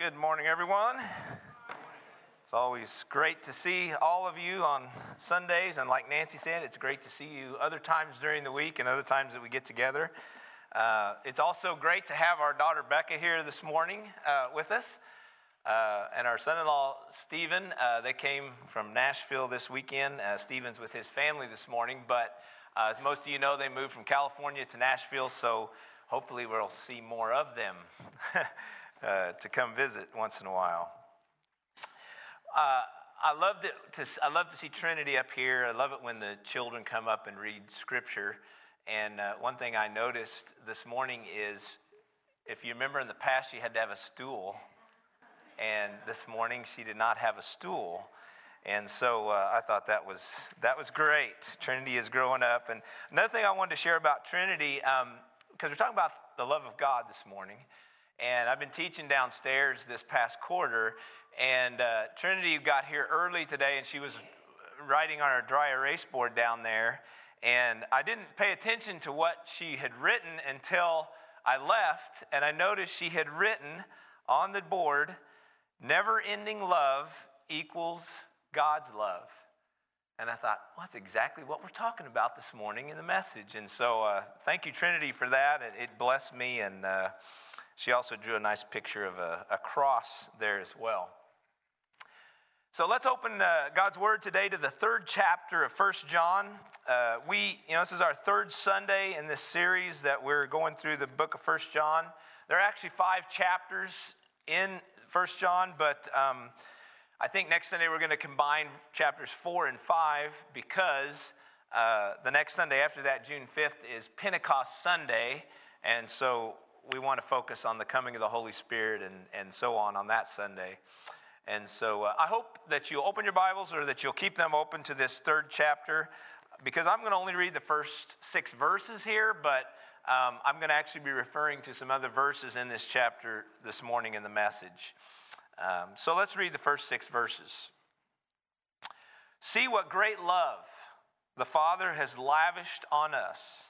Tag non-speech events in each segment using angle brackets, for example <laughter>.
Good morning, everyone. It's always great to see all of you on Sundays, and like Nancy said, it's great to see you other times during the week and other times that we get together. Uh, it's also great to have our daughter Becca here this morning uh, with us, uh, and our son-in-law Stephen. Uh, they came from Nashville this weekend. Uh, Stephen's with his family this morning, but uh, as most of you know, they moved from California to Nashville, so hopefully we'll see more of them. <laughs> uh, to come visit once in a while. Uh, I love to, to, I love to see Trinity up here. I love it when the children come up and read scripture. And uh, one thing I noticed this morning is if you remember in the past, she had to have a stool. And this morning, she did not have a stool. And so uh, I thought that was, that was great. Trinity is growing up. And another thing I wanted to share about Trinity, because um, we're talking about the love of God this morning. And I've been teaching downstairs this past quarter. And uh, Trinity got here early today, and she was writing on her dry erase board down there. And I didn't pay attention to what she had written until I left. And I noticed she had written on the board, never ending love equals God's love. And I thought, well, that's exactly what we're talking about this morning in the message. And so, uh, thank you, Trinity, for that. It, it blessed me. And uh, she also drew a nice picture of a, a cross there as well. So let's open uh, God's Word today to the third chapter of First John. Uh, we, you know, this is our third Sunday in this series that we're going through the book of First John. There are actually five chapters in First John, but um, I think next Sunday we're going to combine chapters four and five because uh, the next Sunday after that, June 5th, is Pentecost Sunday. And so we want to focus on the coming of the Holy Spirit and, and so on on that Sunday. And so uh, I hope that you'll open your Bibles or that you'll keep them open to this third chapter because I'm going to only read the first six verses here, but um, I'm going to actually be referring to some other verses in this chapter this morning in the message. Um, so let's read the first six verses. See what great love the Father has lavished on us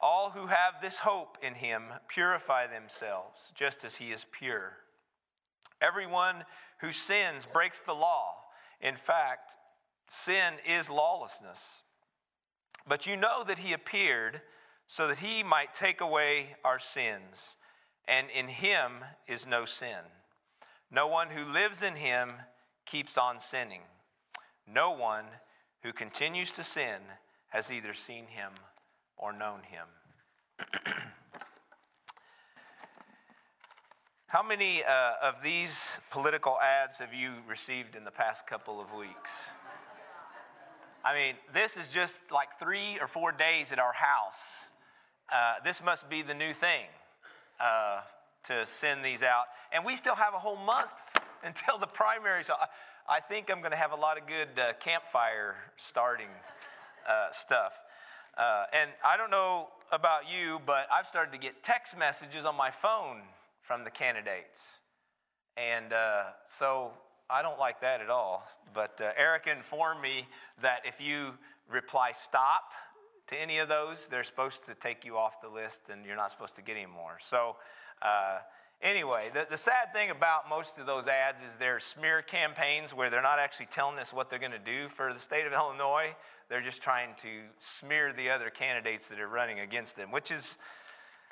All who have this hope in him purify themselves, just as he is pure. Everyone who sins breaks the law. In fact, sin is lawlessness. But you know that he appeared so that he might take away our sins, and in him is no sin. No one who lives in him keeps on sinning. No one who continues to sin has either seen him or known him. <clears throat> How many uh, of these political ads have you received in the past couple of weeks? I mean, this is just like three or four days at our house. Uh, this must be the new thing uh, to send these out. And we still have a whole month <laughs> until the primary. So I, I think I'm going to have a lot of good uh, campfire starting uh, stuff. Uh, and I don't know about you, but I've started to get text messages on my phone from the candidates. And uh, so I don't like that at all. But uh, Erica informed me that if you reply stop to any of those, they're supposed to take you off the list and you're not supposed to get any more. So, uh, anyway, the, the sad thing about most of those ads is they're smear campaigns where they're not actually telling us what they're going to do for the state of Illinois. They're just trying to smear the other candidates that are running against them, which is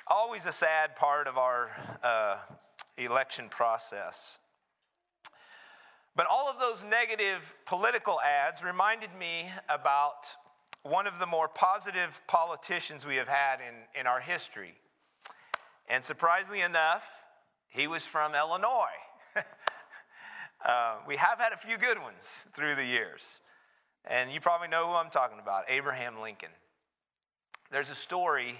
always a sad part of our uh, election process. But all of those negative political ads reminded me about one of the more positive politicians we have had in, in our history. And surprisingly enough, he was from Illinois. <laughs> uh, we have had a few good ones through the years. And you probably know who I'm talking about Abraham Lincoln. There's a story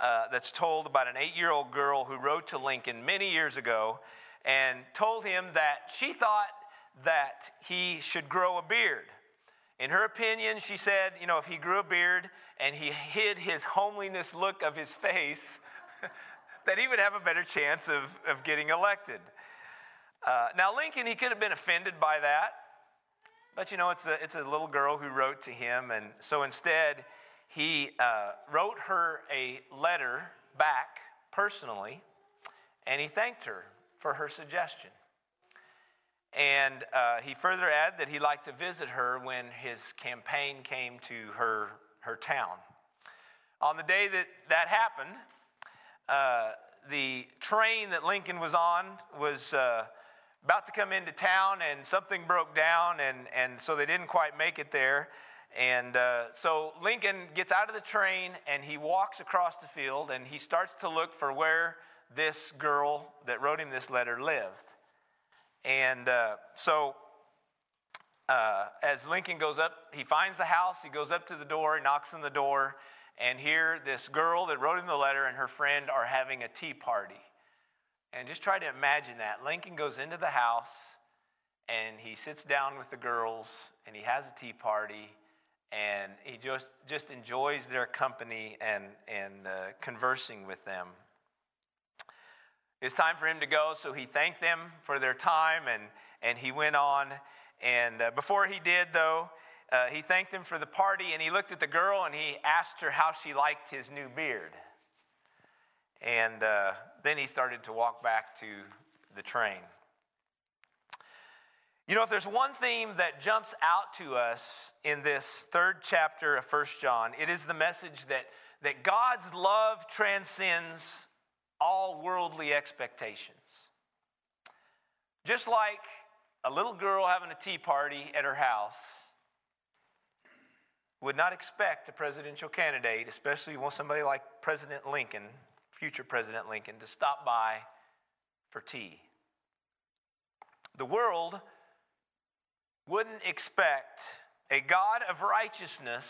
uh, that's told about an eight year old girl who wrote to Lincoln many years ago and told him that she thought that he should grow a beard. In her opinion, she said, you know, if he grew a beard and he hid his homeliness look of his face, <laughs> that he would have a better chance of, of getting elected. Uh, now, Lincoln, he could have been offended by that, but you know, it's a, it's a little girl who wrote to him, and so instead, he uh, wrote her a letter back personally, and he thanked her for her suggestion. And uh, he further added that he liked to visit her when his campaign came to her, her town. On the day that that happened, uh, the train that Lincoln was on was uh, about to come into town and something broke down, and, and so they didn't quite make it there. And uh, so Lincoln gets out of the train and he walks across the field and he starts to look for where this girl that wrote him this letter lived. And uh, so uh, as Lincoln goes up, he finds the house, he goes up to the door, he knocks on the door, and here this girl that wrote him the letter and her friend are having a tea party. And just try to imagine that. Lincoln goes into the house and he sits down with the girls and he has a tea party and he just, just enjoys their company and, and uh, conversing with them. It's time for him to go, so he thanked them for their time and, and he went on. And uh, before he did, though, uh, he thanked them for the party and he looked at the girl and he asked her how she liked his new beard. And uh, then he started to walk back to the train. You know, if there's one theme that jumps out to us in this third chapter of First John, it is the message that, that God's love transcends all worldly expectations. Just like a little girl having a tea party at her house would not expect a presidential candidate, especially one somebody like President Lincoln, future President Lincoln, to stop by for tea. The world wouldn't expect a God of righteousness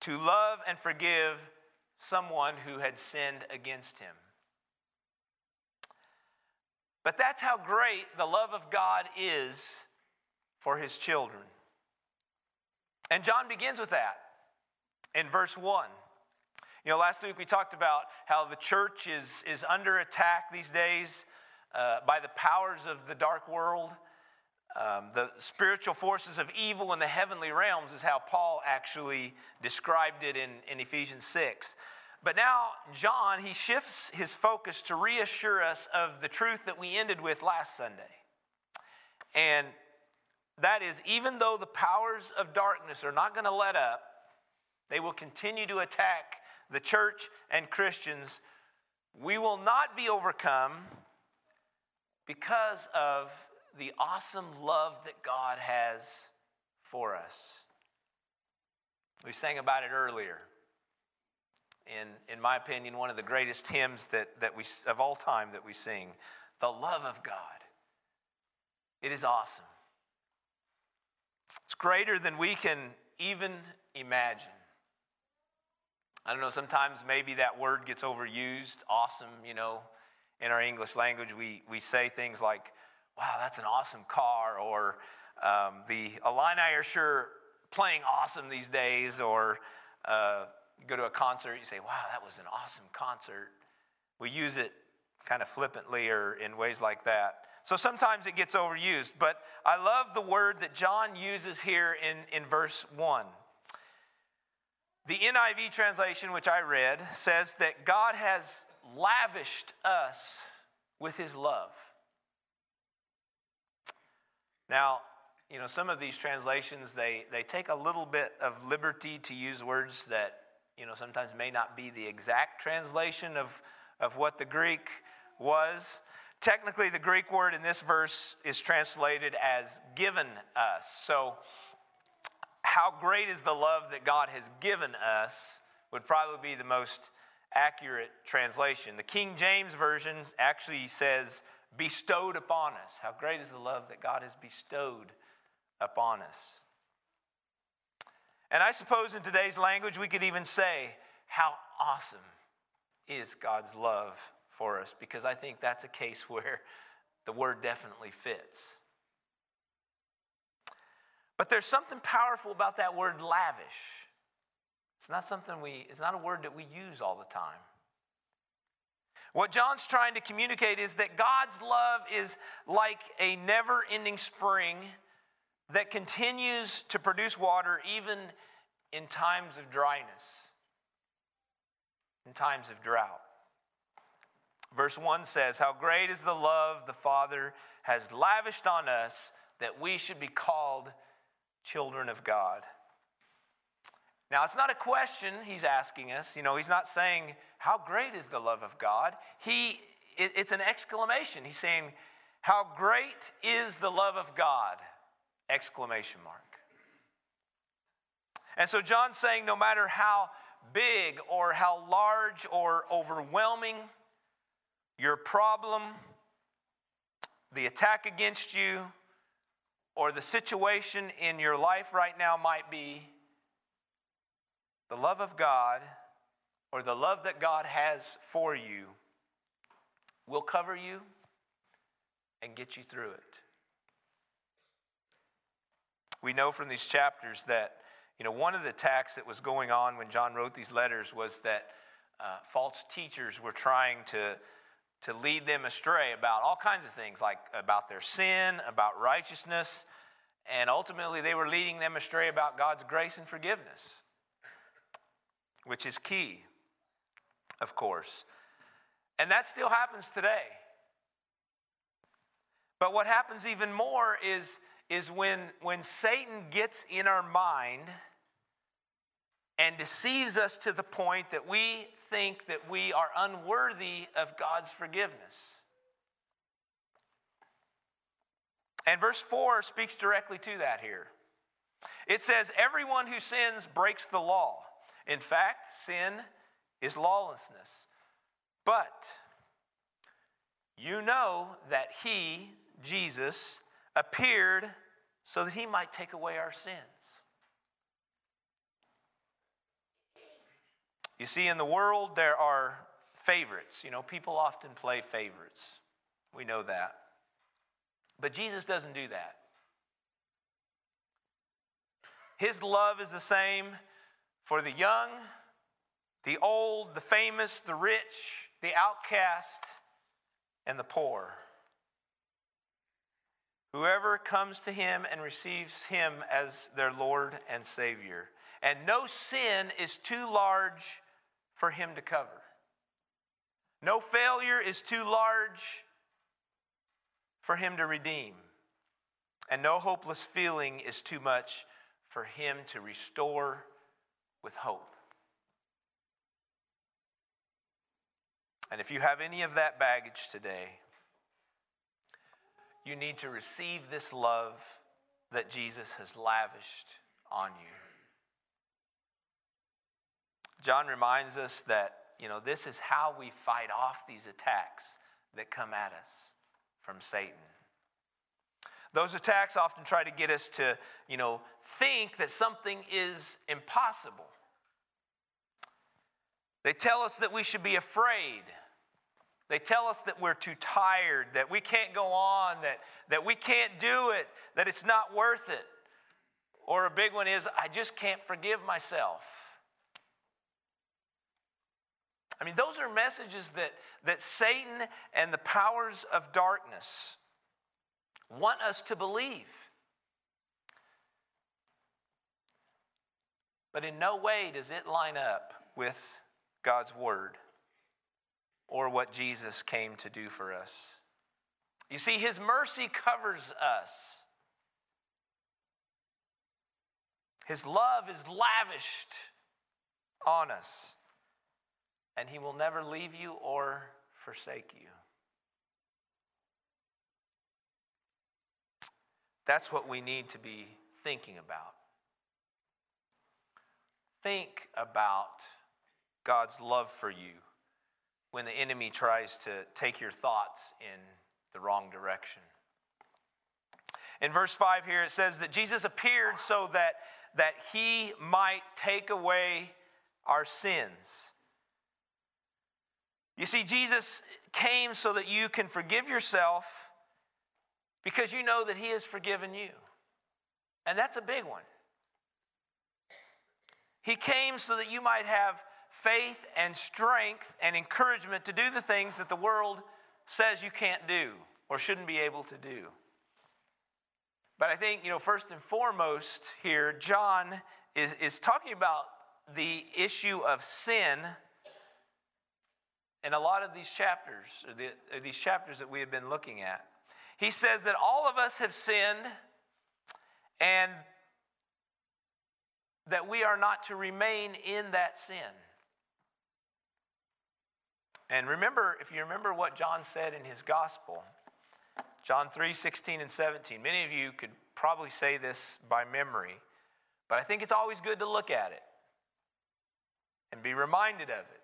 to love and forgive someone who had sinned against him. But that's how great the love of God is for his children. And John begins with that in verse 1. You know, last week we talked about how the church is, is under attack these days uh, by the powers of the dark world. Um, the spiritual forces of evil in the heavenly realms is how Paul actually described it in, in Ephesians 6. But now, John, he shifts his focus to reassure us of the truth that we ended with last Sunday. And that is, even though the powers of darkness are not going to let up, they will continue to attack the church and Christians. We will not be overcome because of the awesome love that God has for us. We sang about it earlier. In, in my opinion, one of the greatest hymns that, that we, of all time that we sing the love of God. It is awesome. It's greater than we can even imagine. I don't know, sometimes maybe that word gets overused. Awesome, you know, in our English language, we, we say things like, wow, that's an awesome car, or um, the Illini are sure playing awesome these days, or uh, go to a concert, you say, wow, that was an awesome concert. We use it kind of flippantly or in ways like that. So sometimes it gets overused, but I love the word that John uses here in, in verse 1. The NIV translation, which I read, says that God has lavished us with his love. Now, you know, some of these translations, they, they take a little bit of liberty to use words that, you know, sometimes may not be the exact translation of, of what the Greek was. Technically, the Greek word in this verse is translated as given us. So, how great is the love that God has given us would probably be the most accurate translation. The King James Version actually says bestowed upon us. How great is the love that God has bestowed upon us. And I suppose in today's language, we could even say, How awesome is God's love for us? Because I think that's a case <laughs> where the word definitely fits. But there's something powerful about that word lavish. It's not something we, it's not a word that we use all the time. What John's trying to communicate is that God's love is like a never ending spring that continues to produce water even in times of dryness, in times of drought. Verse 1 says, How great is the love the Father has lavished on us that we should be called children of God. Now, it's not a question he's asking us. You know, he's not saying, How great is the love of God? He, it's an exclamation. He's saying, How great is the love of God? Exclamation mark. And so John's saying, no matter how big or how large or overwhelming your problem, the attack against you, or the situation in your life right now might be, the love of God or the love that God has for you will cover you and get you through it. We know from these chapters that, you know, one of the attacks that was going on when John wrote these letters was that uh, false teachers were trying to, to lead them astray about all kinds of things, like about their sin, about righteousness, and ultimately they were leading them astray about God's grace and forgiveness which is key, of course. And that still happens today. But what happens even more is, is when, when Satan gets in our mind and deceives us to the point that we think that we are unworthy of God's forgiveness. And verse 4 speaks directly to that here. It says, Everyone who sins breaks the law. In fact, sin is lawlessness. But you know that He, Jesus, appeared so that He might take away our sins. You see, in the world, there are favorites. You know, people often play favorites. We know that. But Jesus doesn't do that. His love is the same for the young, the old, the famous, the rich, the outcast, and the poor. Whoever comes to him and receives him as their Lord and Savior. And no sin is too large for him to cover. No failure is too large for him to redeem. And no hopeless feeling is too much for him to restore with hope. And if you have any of that baggage today, you need to receive this love that Jesus has lavished on you. John reminds us that, you know, this is how we fight off these attacks that come at us from Satan. Those attacks often try to get us to, you know, think that something is impossible. They tell us that we should be afraid. They tell us that we're too tired, that we can't go on, that, that we can't do it, that it's not worth it. Or a big one is, I just can't forgive myself. I mean, those are messages that, that Satan and the powers of darkness want us to believe. But in no way does it line up with God's word or what Jesus came to do for us. You see, his mercy covers us. His love is lavished on us, and he will never leave you or forsake you. That's what we need to be thinking about. Think about God's love for you when the enemy tries to take your thoughts in the wrong direction. In verse 5 here, it says that Jesus appeared so that, that he might take away our sins. You see, Jesus came so that you can forgive yourself because you know that He has forgiven you. And that's a big one. He came so that you might have faith and strength and encouragement to do the things that the world says you can't do or shouldn't be able to do. But I think, you know, first and foremost here, John is, is talking about the issue of sin in a lot of these chapters, the, or these chapters that we have been looking at. He says that all of us have sinned and that we are not to remain in that sin. And remember, if you remember what John said in his gospel, John 3 16 and 17, many of you could probably say this by memory, but I think it's always good to look at it and be reminded of it.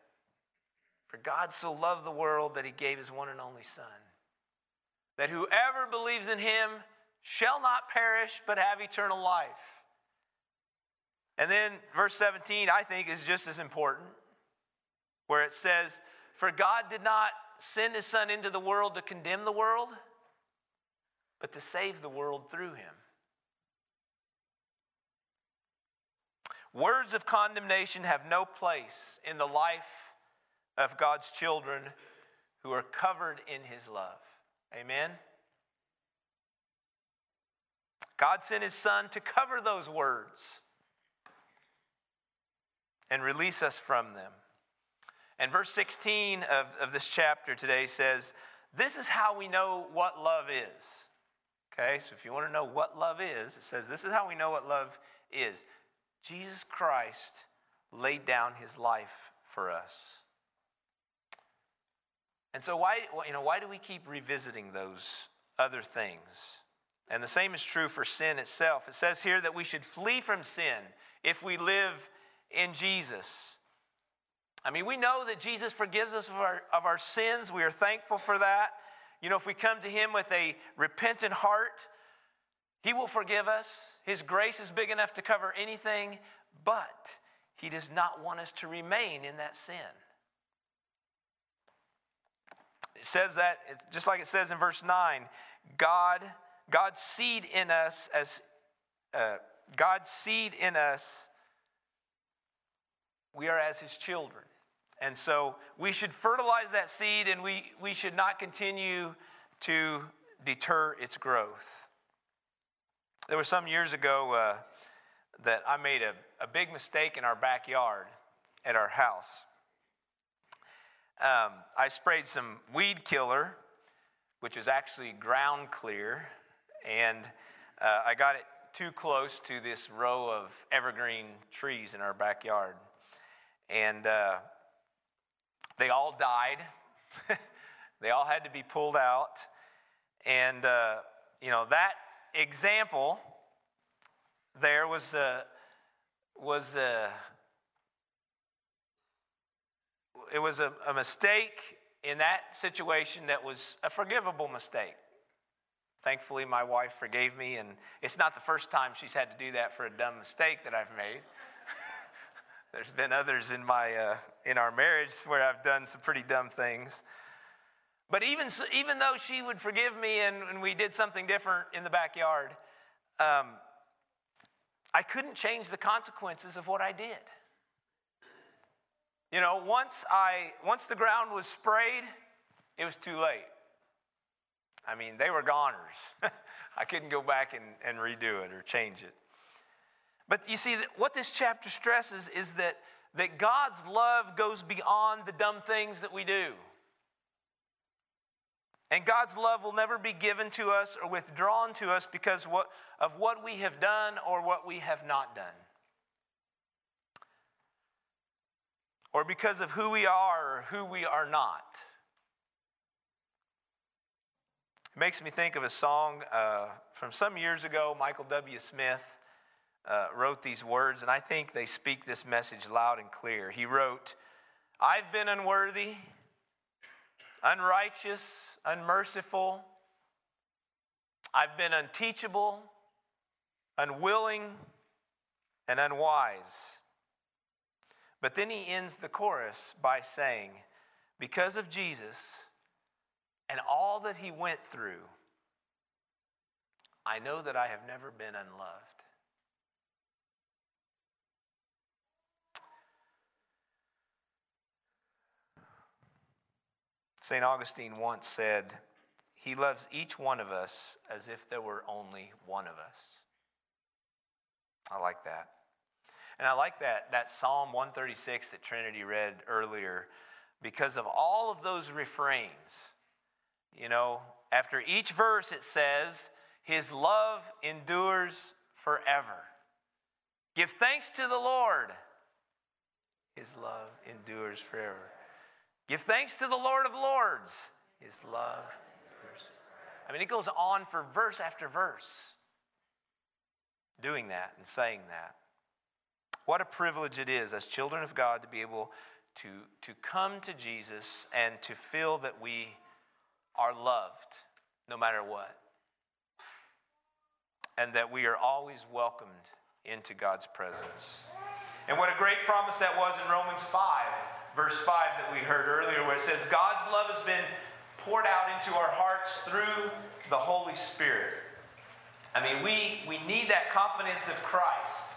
For God so loved the world that he gave his one and only Son, that whoever believes in him shall not perish but have eternal life. And then verse 17, I think, is just as important, where it says, For God did not send his Son into the world to condemn the world, but to save the world through him. Words of condemnation have no place in the life of God's children who are covered in his love. Amen? God sent his son to cover those words and release us from them. And verse 16 of, of this chapter today says, This is how we know what love is. Okay, so if you want to know what love is, it says, This is how we know what love is. Jesus Christ laid down his life for us. And so, why, you know, why do we keep revisiting those other things? And the same is true for sin itself. It says here that we should flee from sin if we live in Jesus. I mean, we know that Jesus forgives us of our, of our sins. We are thankful for that. You know, if we come to Him with a repentant heart, He will forgive us. His grace is big enough to cover anything, but He does not want us to remain in that sin. It says that, just like it says in verse 9, God, God's seed in us as uh, God's seed in us we are as his children. And so we should fertilize that seed and we, we should not continue to deter its growth. There was some years ago uh, that I made a, a big mistake in our backyard at our house. Um, I sprayed some weed killer, which is actually ground clear, and uh, I got it too close to this row of evergreen trees in our backyard and uh, they all died. <laughs> they all had to be pulled out. And, uh, you know, that example there was a, was a, it was a, a mistake in that situation that was a forgivable mistake. Thankfully, my wife forgave me, and it's not the first time she's had to do that for a dumb mistake that I've made. <laughs> There's been others in my uh, in our marriage where I've done some pretty dumb things. But even even though she would forgive me and, and we did something different in the backyard, um, I couldn't change the consequences of what I did. You know, once I once the ground was sprayed, it was too late. I mean, they were goners. <laughs> I couldn't go back and, and redo it or change it. But you see, what this chapter stresses is that, that God's love goes beyond the dumb things that we do. And God's love will never be given to us or withdrawn to us because of what we have done or what we have not done. Or because of who we are or who we are not. It makes me think of a song uh, from some years ago, Michael W. Smith uh, wrote these words, and I think they speak this message loud and clear. He wrote, I've been unworthy, unrighteous, unmerciful. I've been unteachable, unwilling, and unwise. But then he ends the chorus by saying, Because of Jesus and all that he went through, I know that I have never been unloved. St. Augustine once said, He loves each one of us as if there were only one of us. I like that. And I like that, that Psalm 136 that Trinity read earlier because of all of those refrains. You know, after each verse it says, His love endures forever. Give thanks to the Lord. His love endures forever. Give thanks to the Lord of Lords. His love. I mean, it goes on for verse after verse, doing that and saying that. What a privilege it is as children of God to be able to, to come to Jesus and to feel that we are loved no matter what. And that we are always welcomed into God's presence. And what a great promise that was in Romans 5 verse 5 that we heard earlier, where it says, God's love has been poured out into our hearts through the Holy Spirit. I mean, we, we need that confidence of Christ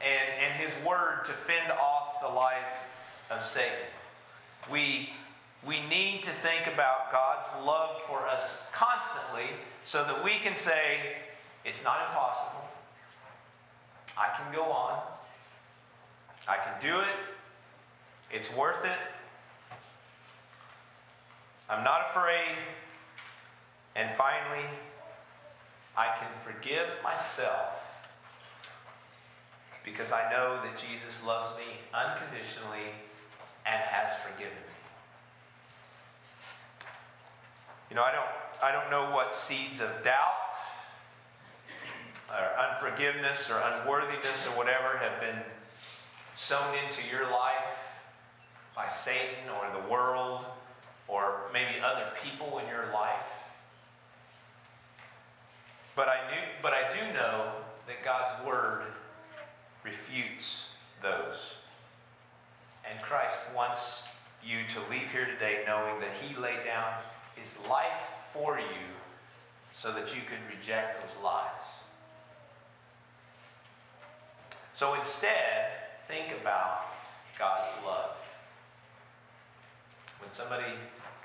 and, and His Word to fend off the lies of Satan. We, we need to think about God's love for us constantly so that we can say, it's not impossible. I can go on. I can do it. It's worth it. I'm not afraid. And finally, I can forgive myself because I know that Jesus loves me unconditionally and has forgiven me. You know, I don't, I don't know what seeds of doubt or unforgiveness or unworthiness or whatever have been sown into your life by Satan or the world or maybe other people in your life. But I knew but I do know that God's word refutes those. And Christ wants you to leave here today knowing that he laid down his life for you so that you could reject those lies. So instead, think about God's love. When somebody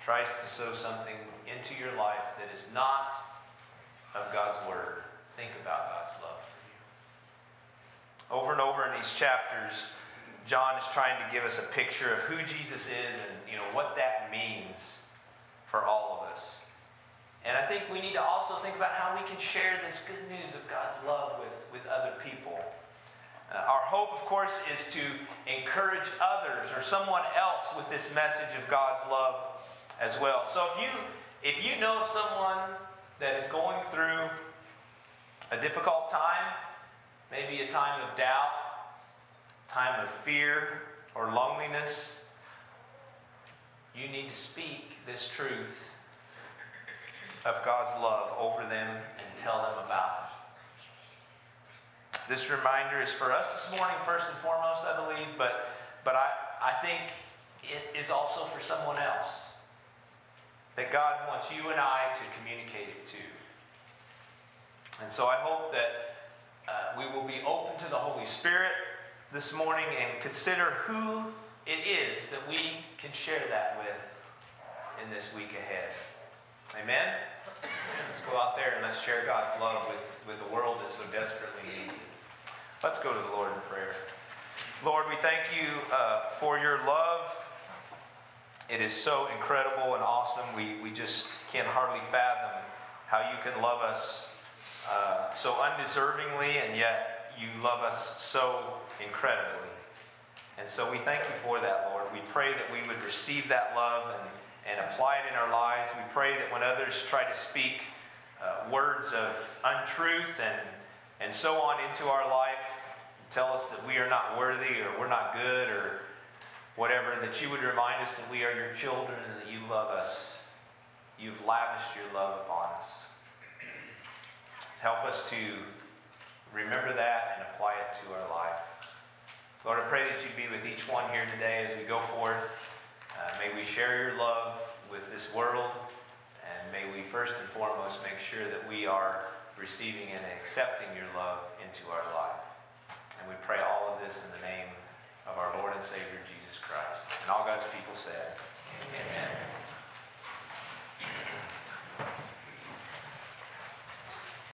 tries to sow something into your life that is not of God's Word, think about God's love. Over and over in these chapters, John is trying to give us a picture of who Jesus is and you know what that means for all of us. And I think we need to also think about how we can share this good news of God's love with, with other people. Uh, our hope, of course, is to encourage others or someone else with this message of God's love as well. So if you if you know someone that is going through a difficult time, maybe a time of doubt, time of fear or loneliness, you need to speak this truth of God's love over them and tell them about it. This reminder is for us this morning, first and foremost, I believe, but, but I, I think it is also for someone else that God wants you and I to communicate it to. And so I hope that uh, we will be open to the Holy Spirit this morning and consider who it is that we can share that with in this week ahead. Amen? Let's go out there and let's share God's love with, with a world that so desperately needs it. Let's go to the Lord in prayer. Lord, we thank you uh, for your love. It is so incredible and awesome. We, we just can't hardly fathom how you can love us uh, so undeservingly, and yet you love us so incredibly. And so we thank you for that, Lord. We pray that we would receive that love and, and apply it in our lives. We pray that when others try to speak uh, words of untruth and and so on into our life, tell us that we are not worthy or we're not good or whatever, that you would remind us that we are your children and that you love us. You've lavished your love upon us. Help us to remember that and apply it to our life. Lord, I pray that you be with each one here today as we go forth. Uh, may we share your love with this world, and may we first and foremost make sure that we are receiving and accepting your love into our life. And we pray all of this in the name of our Lord and Savior Jesus Christ. And all God's people said, Amen.